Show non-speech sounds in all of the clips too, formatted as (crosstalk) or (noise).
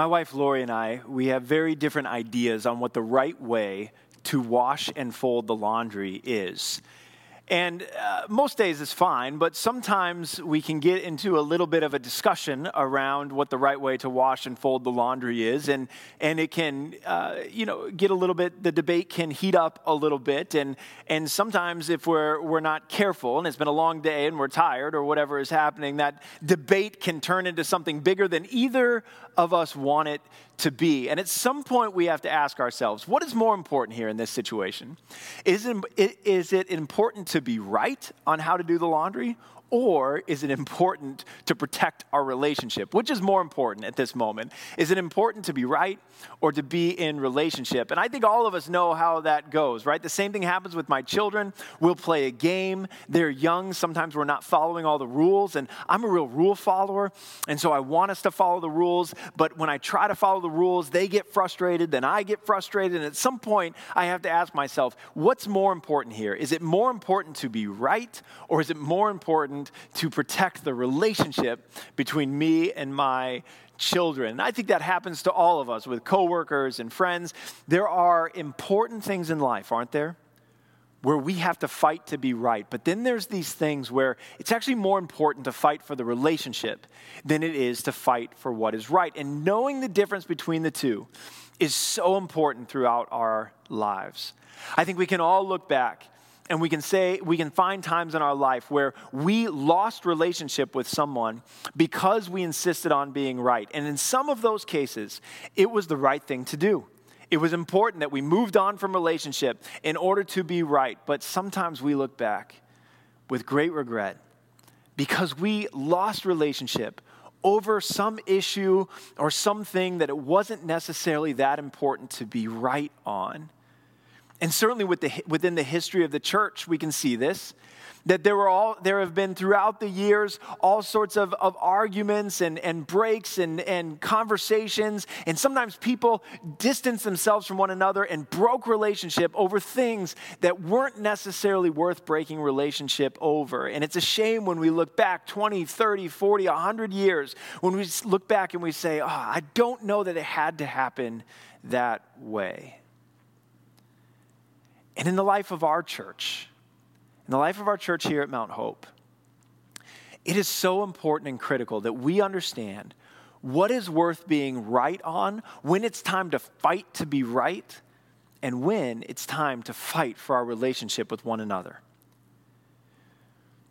My wife Lori and I, we have very different ideas on what the right way to wash and fold the laundry is. And uh, most days is fine, but sometimes we can get into a little bit of a discussion around what the right way to wash and fold the laundry is. And, and it can, uh, you know, get a little bit, the debate can heat up a little bit. And, and sometimes if we're, we're not careful and it's been a long day and we're tired or whatever is happening, that debate can turn into something bigger than either of us want it to be. And at some point, we have to ask ourselves what is more important here in this situation? Is it, is it important to be right on how to do the laundry? Or is it important to protect our relationship? Which is more important at this moment? Is it important to be right or to be in relationship? And I think all of us know how that goes, right? The same thing happens with my children. We'll play a game. They're young. Sometimes we're not following all the rules. And I'm a real rule follower. And so I want us to follow the rules. But when I try to follow the rules, they get frustrated. Then I get frustrated. And at some point, I have to ask myself, what's more important here? Is it more important to be right or is it more important? Important to protect the relationship between me and my children. I think that happens to all of us with coworkers and friends. There are important things in life, aren't there? Where we have to fight to be right. But then there's these things where it's actually more important to fight for the relationship than it is to fight for what is right. And knowing the difference between the two is so important throughout our lives. I think we can all look back and we can say we can find times in our life where we lost relationship with someone because we insisted on being right. And in some of those cases it was the right thing to do. It was important that we moved on from relationship in order to be right. But sometimes we look back with great regret because we lost relationship over some issue or something that it wasn't necessarily that important to be right on and certainly with the, within the history of the church, we can see this. That there, were all, there have been throughout the years all sorts of, of arguments and, and breaks and, and conversations. And sometimes people distanced themselves from one another and broke relationship over things that weren't necessarily worth breaking relationship over. And it's a shame when we look back 20, 30, 40, 100 years, when we look back and we say, oh, I don't know that it had to happen that way. And in the life of our church, in the life of our church here at Mount Hope, it is so important and critical that we understand what is worth being right on, when it's time to fight to be right, and when it's time to fight for our relationship with one another.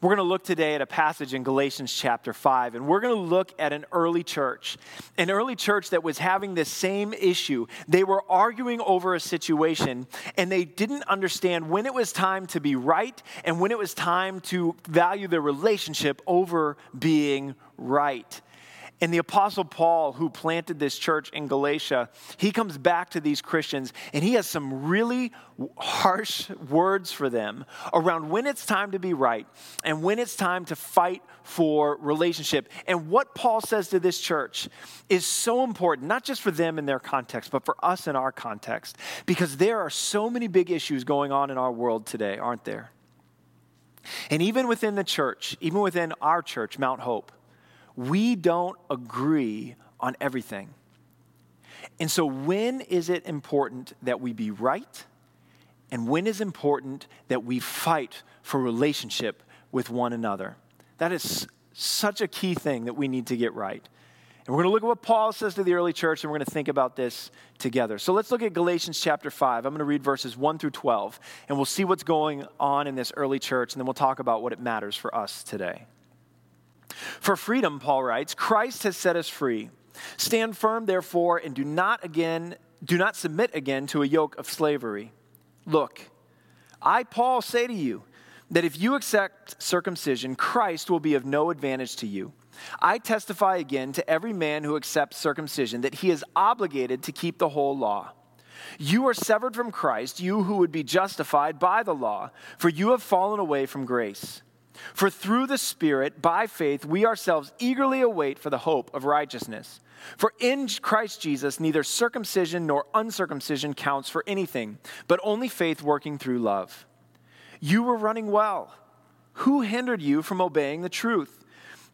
We're going to look today at a passage in Galatians chapter 5, and we're going to look at an early church, an early church that was having this same issue. They were arguing over a situation, and they didn't understand when it was time to be right and when it was time to value their relationship over being right. And the Apostle Paul, who planted this church in Galatia, he comes back to these Christians and he has some really harsh words for them around when it's time to be right and when it's time to fight for relationship. And what Paul says to this church is so important, not just for them in their context, but for us in our context, because there are so many big issues going on in our world today, aren't there? And even within the church, even within our church, Mount Hope, we don't agree on everything. And so, when is it important that we be right? And when is important that we fight for relationship with one another? That is such a key thing that we need to get right. And we're going to look at what Paul says to the early church, and we're going to think about this together. So let's look at Galatians chapter 5. I'm going to read verses 1 through 12, and we'll see what's going on in this early church, and then we'll talk about what it matters for us today. For freedom, Paul writes, Christ has set us free. Stand firm, therefore, and do not again do not submit again to a yoke of slavery. Look, I, Paul, say to you that if you accept circumcision, Christ will be of no advantage to you. I testify again to every man who accepts circumcision that he is obligated to keep the whole law. You are severed from Christ, you who would be justified by the law, for you have fallen away from grace. For through the Spirit, by faith, we ourselves eagerly await for the hope of righteousness. For in Christ Jesus, neither circumcision nor uncircumcision counts for anything, but only faith working through love. You were running well. Who hindered you from obeying the truth?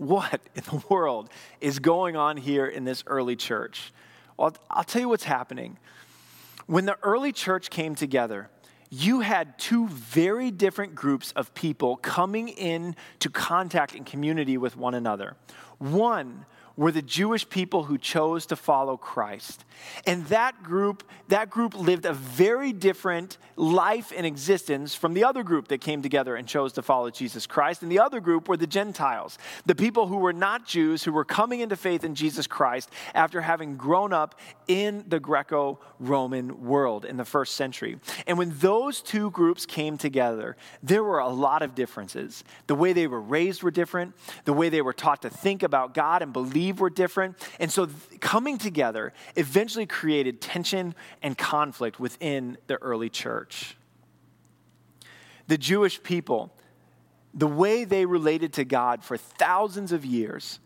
what (laughs) in the world is going on here in this early church? Well, I'll tell you what's happening. When the early church came together, you had two very different groups of people coming in to contact and community with one another. One were the Jewish people who chose to follow Christ. And that group, that group lived a very different life and existence from the other group that came together and chose to follow Jesus Christ. And the other group were the Gentiles, the people who were not Jews, who were coming into faith in Jesus Christ after having grown up in the Greco Roman world in the first century. And when those two groups came together, there were a lot of differences. The way they were raised were different, the way they were taught to think about God and believe were different. And so coming together eventually created tension and conflict within the early church. The Jewish people, the way they related to God for thousands of years,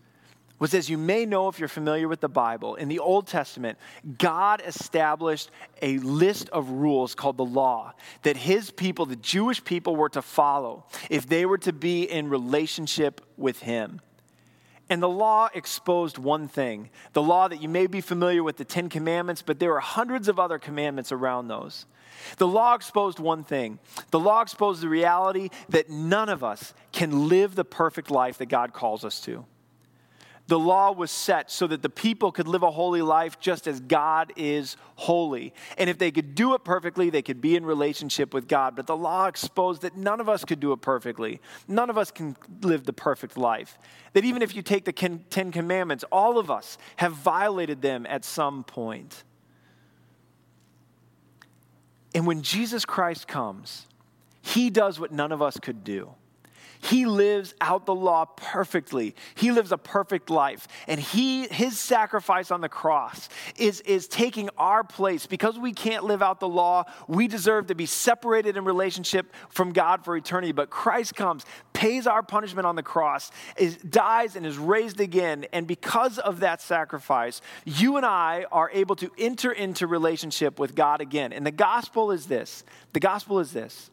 was as you may know if you're familiar with the Bible, in the Old Testament, God established a list of rules called the law that his people, the Jewish people, were to follow if they were to be in relationship with him. And the law exposed one thing the law that you may be familiar with, the Ten Commandments, but there are hundreds of other commandments around those. The law exposed one thing the law exposed the reality that none of us can live the perfect life that God calls us to the law was set so that the people could live a holy life just as God is holy. And if they could do it perfectly, they could be in relationship with God. But the law exposed that none of us could do it perfectly. None of us can live the perfect life. That even if you take the Ten Commandments, all of us have violated them at some point. And when Jesus Christ comes, he does what none of us could do. He lives out the law perfectly. He lives a perfect life. And he, his sacrifice on the cross is, is taking our place. Because we can't live out the law, we deserve to be separated in relationship from God for eternity. But Christ comes, pays our punishment on the cross, is, dies, and is raised again. And because of that sacrifice, you and I are able to enter into relationship with God again. And the gospel is this the gospel is this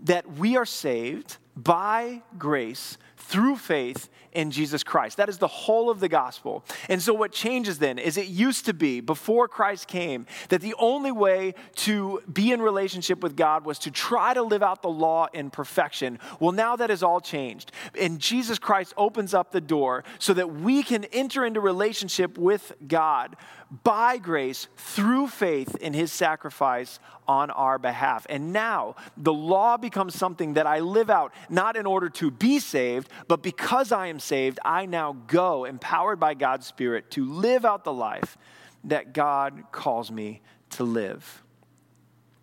that we are saved by grace through faith in Jesus Christ. That is the whole of the gospel. And so, what changes then is it used to be, before Christ came, that the only way to be in relationship with God was to try to live out the law in perfection. Well, now that has all changed. And Jesus Christ opens up the door so that we can enter into relationship with God by grace through faith in his sacrifice on our behalf. And now the law becomes something that I live out not in order to be saved, but because I am saved, I now go empowered by God's Spirit to live out the life that God calls me to live.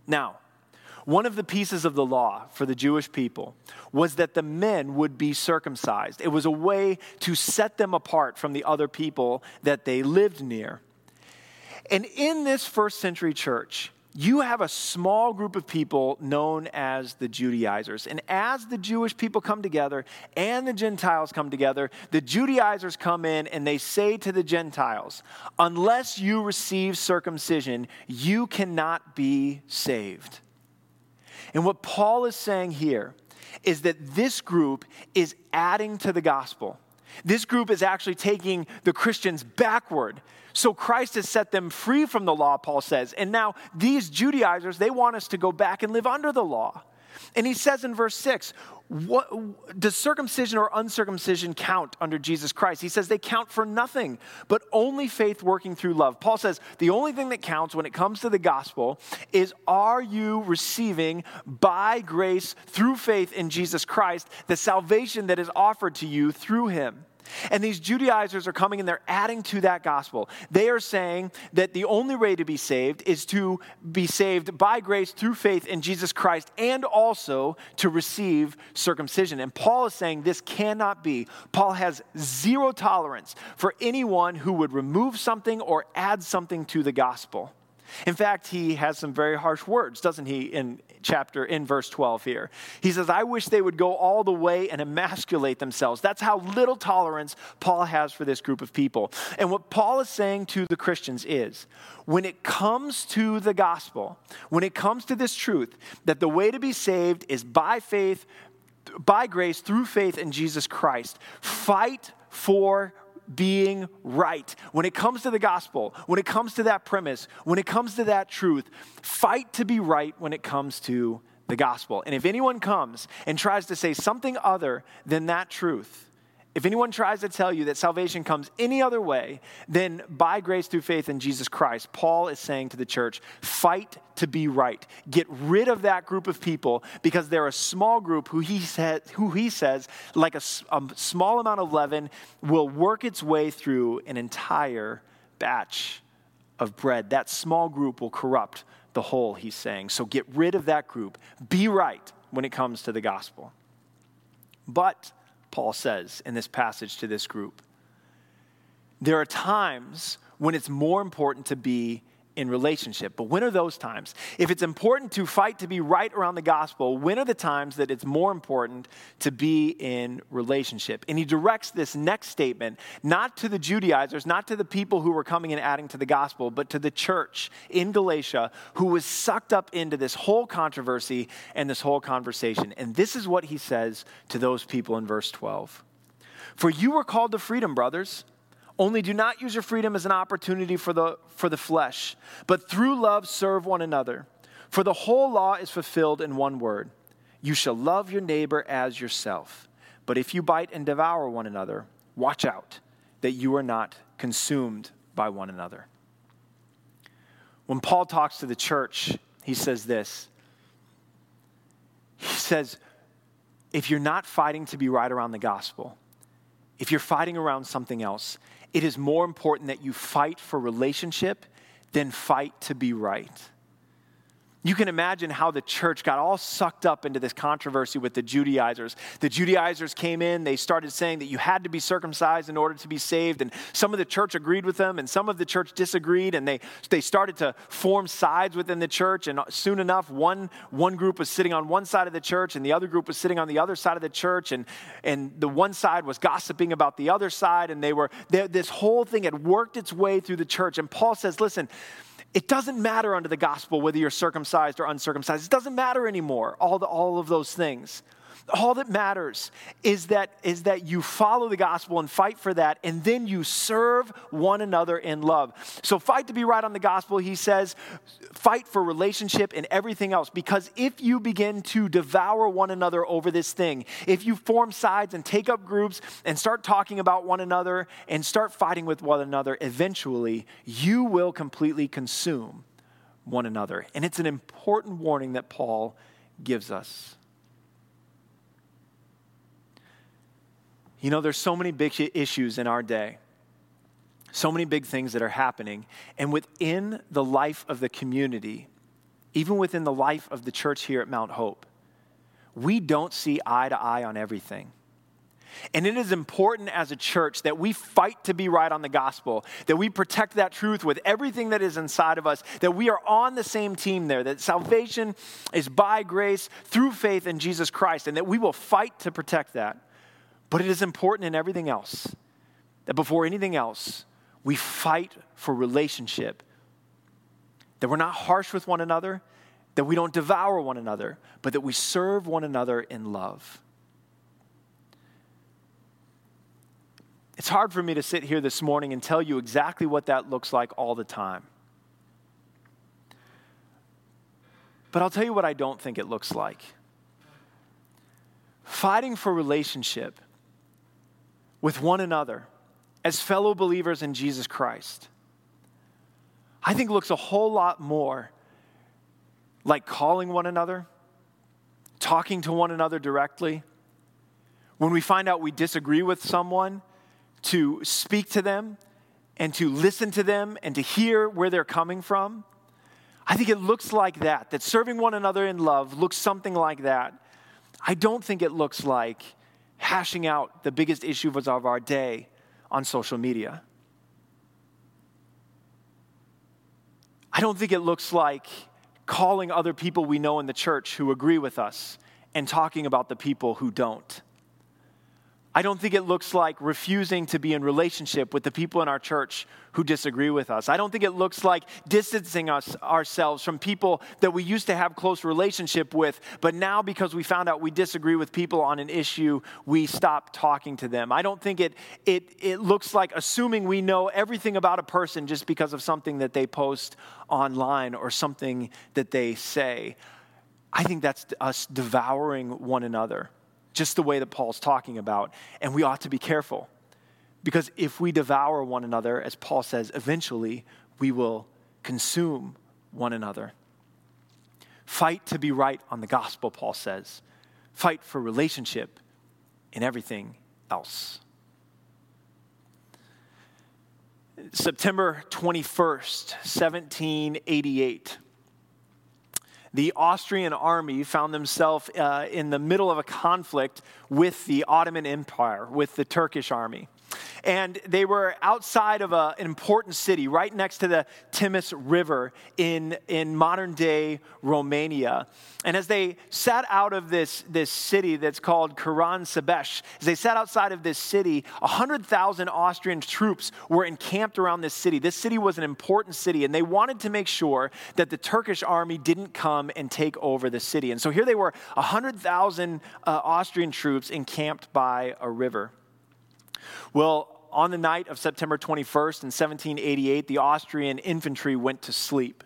Now, one of the pieces of the law for the Jewish people was that the men would be circumcised. It was a way to set them apart from the other people that they lived near. And in this first century church, you have a small group of people known as the Judaizers. And as the Jewish people come together and the Gentiles come together, the Judaizers come in and they say to the Gentiles, unless you receive circumcision, you cannot be saved. And what Paul is saying here is that this group is adding to the gospel. This group is actually taking the Christians backward. So Christ has set them free from the law, Paul says. And now these Judaizers, they want us to go back and live under the law. And he says in verse 6, what, does circumcision or uncircumcision count under Jesus Christ? He says they count for nothing, but only faith working through love. Paul says the only thing that counts when it comes to the gospel is are you receiving by grace through faith in Jesus Christ the salvation that is offered to you through him? And these Judaizers are coming and they're adding to that gospel. They are saying that the only way to be saved is to be saved by grace through faith in Jesus Christ and also to receive circumcision. And Paul is saying this cannot be. Paul has zero tolerance for anyone who would remove something or add something to the gospel. In fact, he has some very harsh words, doesn't he, in chapter, in verse 12 here. He says, I wish they would go all the way and emasculate themselves. That's how little tolerance Paul has for this group of people. And what Paul is saying to the Christians is when it comes to the gospel, when it comes to this truth, that the way to be saved is by faith, by grace, through faith in Jesus Christ, fight for being right. When it comes to the gospel, when it comes to that premise, when it comes to that truth, fight to be right when it comes to the gospel. And if anyone comes and tries to say something other than that truth, if anyone tries to tell you that salvation comes any other way than by grace through faith in Jesus Christ, Paul is saying to the church, fight to be right. Get rid of that group of people because they're a small group who he, said, who he says, like a, a small amount of leaven, will work its way through an entire batch of bread. That small group will corrupt the whole, he's saying. So get rid of that group. Be right when it comes to the gospel. But Paul says in this passage to this group. There are times when it's more important to be in relationship. But when are those times? If it's important to fight to be right around the gospel, when are the times that it's more important to be in relationship? And he directs this next statement not to the Judaizers, not to the people who were coming and adding to the gospel, but to the church in Galatia who was sucked up into this whole controversy and this whole conversation. And this is what he says to those people in verse 12. For you were called to freedom, brothers. Only do not use your freedom as an opportunity for the, for the flesh, but through love serve one another. For the whole law is fulfilled in one word You shall love your neighbor as yourself. But if you bite and devour one another, watch out that you are not consumed by one another. When Paul talks to the church, he says this He says, if you're not fighting to be right around the gospel, if you're fighting around something else, it is more important that you fight for relationship than fight to be right. You can imagine how the church got all sucked up into this controversy with the Judaizers. The Judaizers came in, they started saying that you had to be circumcised in order to be saved, and some of the church agreed with them, and some of the church disagreed, and they, they started to form sides within the church. And soon enough, one, one group was sitting on one side of the church, and the other group was sitting on the other side of the church, and, and the one side was gossiping about the other side, and they were, they, this whole thing had worked its way through the church. And Paul says, listen, it doesn't matter under the gospel whether you're circumcised or uncircumcised. It doesn't matter anymore, all, the, all of those things all that matters is that, is that you follow the gospel and fight for that, and then you serve one another in love. So, fight to be right on the gospel, he says, fight for relationship and everything else. Because if you begin to devour one another over this thing, if you form sides and take up groups and start talking about one another and start fighting with one another, eventually you will completely consume one another. And it's an important warning that Paul gives us. You know, there's so many big issues in our day, so many big things that are happening. And within the life of the community, even within the life of the church here at Mount Hope, we don't see eye to eye on everything. And it is important as a church that we fight to be right on the gospel, that we protect that truth with everything that is inside of us, that we are on the same team there, that salvation is by grace through faith in Jesus Christ, and that we will fight to protect that. But it is important in everything else that before anything else, we fight for relationship. That we're not harsh with one another, that we don't devour one another, but that we serve one another in love. It's hard for me to sit here this morning and tell you exactly what that looks like all the time. But I'll tell you what I don't think it looks like. Fighting for relationship with one another as fellow believers in Jesus Christ, I think it looks a whole lot more like calling one another, talking to one another directly. When we find out we disagree with someone, to speak to them and to listen to them and to hear where they're coming from. I think it looks like that, that serving one another in love looks something like that. I don't think it looks like hashing out the biggest issues of our day on social media. I don't think it looks like calling other people we know in the church who agree with us and talking about the people who don't. I don't think it looks like refusing to be in relationship with the people in our church who disagree with us. I don't think it looks like distancing us ourselves from people that we used to have close relationship with, but now because we found out we disagree with people on an issue, we stop talking to them. I don't think it it it looks like assuming we know everything about a person just because of something that they post online or something that they say. I think that's us devouring one another just the way that Paul's talking about. And we ought to be careful because if we devour one another, as Paul says, eventually we will consume one another. Fight to be right on the gospel, Paul says. Fight for relationship in everything else. September 21st, 1788 the Austrian army found themselves uh, in the middle of a conflict with the Ottoman Empire, with the Turkish army and they were outside of a, an important city right next to the Timis River in, in modern day Romania. And as they sat out of this, this city that's called Karansebes, as they sat outside of this city, 100,000 Austrian troops were encamped around this city. This city was an important city, and they wanted to make sure that the Turkish army didn't come and take over the city. And so here they were 100,000 uh, Austrian troops encamped by a river. Well, on the night of September 21st in 1788, the Austrian infantry went to sleep.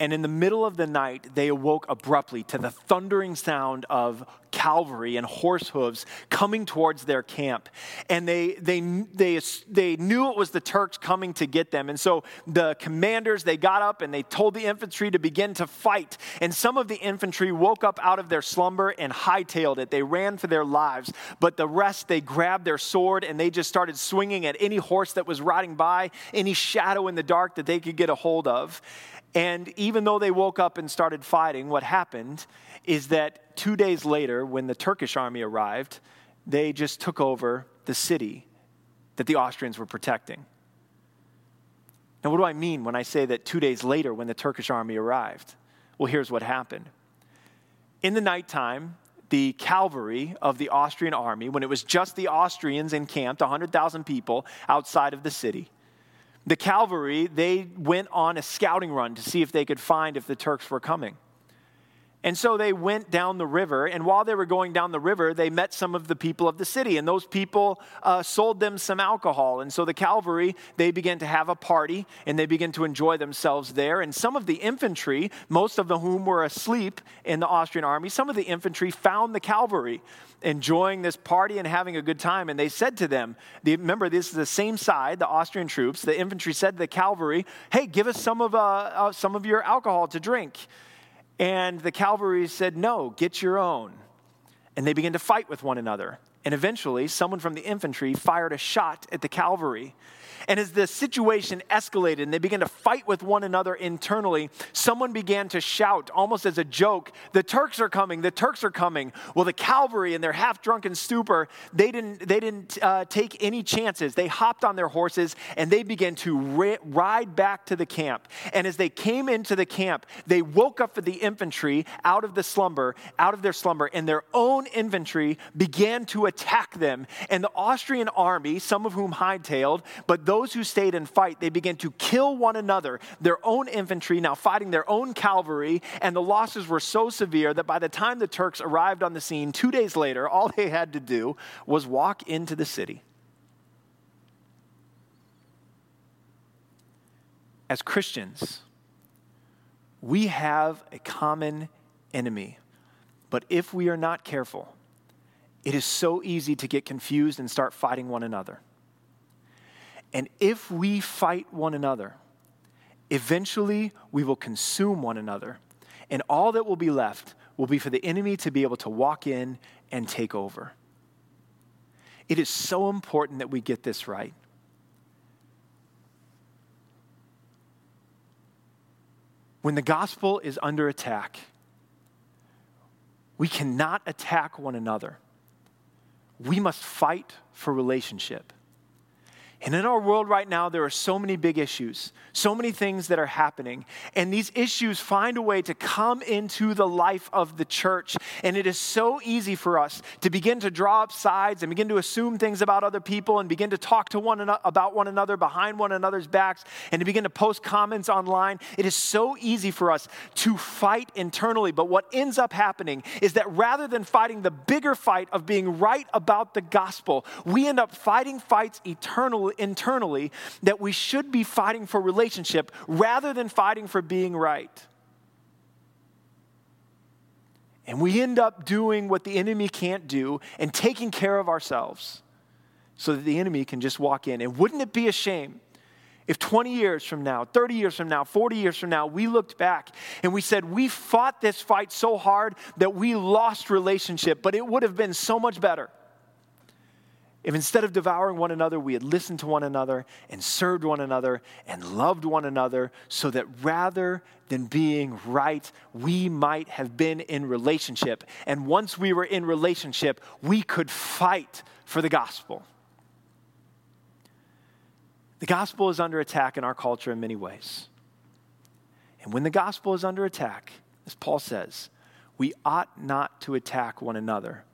And in the middle of the night, they awoke abruptly to the thundering sound of cavalry and horse hooves coming towards their camp. And they, they, they, they knew it was the Turks coming to get them. And so the commanders, they got up and they told the infantry to begin to fight. And some of the infantry woke up out of their slumber and hightailed it. They ran for their lives. But the rest, they grabbed their sword and they just started swinging at any horse that was riding by, any shadow in the dark that they could get a hold of. And even though they woke up and started fighting, what happened is that two days later, when the Turkish army arrived, they just took over the city that the Austrians were protecting. Now, what do I mean when I say that two days later, when the Turkish army arrived? Well, here's what happened. In the nighttime, the cavalry of the Austrian army, when it was just the Austrians encamped, 100,000 people outside of the city, the cavalry, they went on a scouting run to see if they could find if the Turks were coming. And so they went down the river, and while they were going down the river, they met some of the people of the city, and those people uh, sold them some alcohol. And so the cavalry, they began to have a party, and they began to enjoy themselves there. And some of the infantry, most of whom were asleep in the Austrian army, some of the infantry found the cavalry enjoying this party and having a good time. And they said to them, remember, this is the same side, the Austrian troops. The infantry said to the cavalry, hey, give us some of, uh, uh, some of your alcohol to drink. And the cavalry said, No, get your own. And they began to fight with one another. And eventually, someone from the infantry fired a shot at the cavalry. And as the situation escalated and they began to fight with one another internally, someone began to shout, almost as a joke, The Turks are coming, the Turks are coming. Well, the cavalry, in their half drunken stupor, they didn't, they didn't uh, take any chances. They hopped on their horses and they began to ri- ride back to the camp. And as they came into the camp, they woke up the infantry out of the slumber, out of their slumber, and their own infantry began to attack them. And the Austrian army, some of whom hightailed, but those who stayed and fight, they began to kill one another, their own infantry, now fighting their own cavalry, and the losses were so severe that by the time the Turks arrived on the scene two days later, all they had to do was walk into the city. As Christians, we have a common enemy, but if we are not careful, it is so easy to get confused and start fighting one another. And if we fight one another, eventually we will consume one another. And all that will be left will be for the enemy to be able to walk in and take over. it is so important that we get this right. When the gospel is under attack, we cannot attack one another. We must fight for relationship. And in our world right now, there are so many big issues, so many things that are happening. And these issues find a way to come into the life of the church. And it is so easy for us to begin to draw up sides and begin to assume things about other people and begin to talk to one another about one another behind one another's backs and to begin to post comments online. It is so easy for us to fight internally. But what ends up happening is that rather than fighting the bigger fight of being right about the gospel, we end up fighting fights eternally internally that we should be fighting for relationship rather than fighting for being right. And we end up doing what the enemy can't do and taking care of ourselves so that the enemy can just walk in. And wouldn't it be a shame if 20 years from now, 30 years from now, 40 years from now, we looked back and we said, We fought this fight so hard that we lost relationship, but it would have been so much better if instead of devouring one another, we had listened to one another and served one another and loved one another, so that rather than being right, we might have been in relationship. And once we were in relationship, we could fight for the gospel. The gospel is under attack in our culture in many ways. And when the gospel is under attack, as Paul says, we ought not to attack one another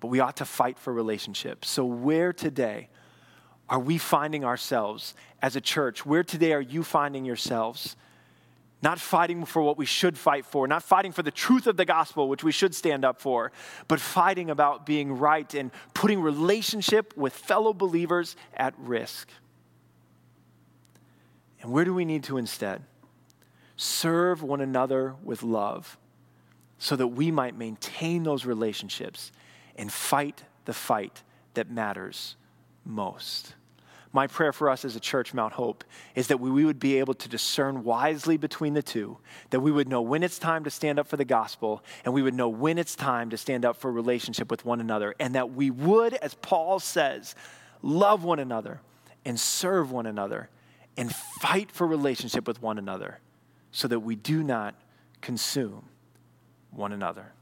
but we ought to fight for relationships. So, where today are we finding ourselves as a church? Where today are you finding yourselves? Not fighting for what we should fight for, not fighting for the truth of the gospel, which we should stand up for, but fighting about being right and putting relationship with fellow believers at risk. And where do we need to instead? Serve one another with love so that we might maintain those relationships and fight the fight that matters most. My prayer for us as a church, Mount Hope, is that we would be able to discern wisely between the two, that we would know when it's time to stand up for the gospel, and we would know when it's time to stand up for relationship with one another, and that we would, as Paul says, love one another and serve one another and fight for relationship with one another so that we do not consume one another.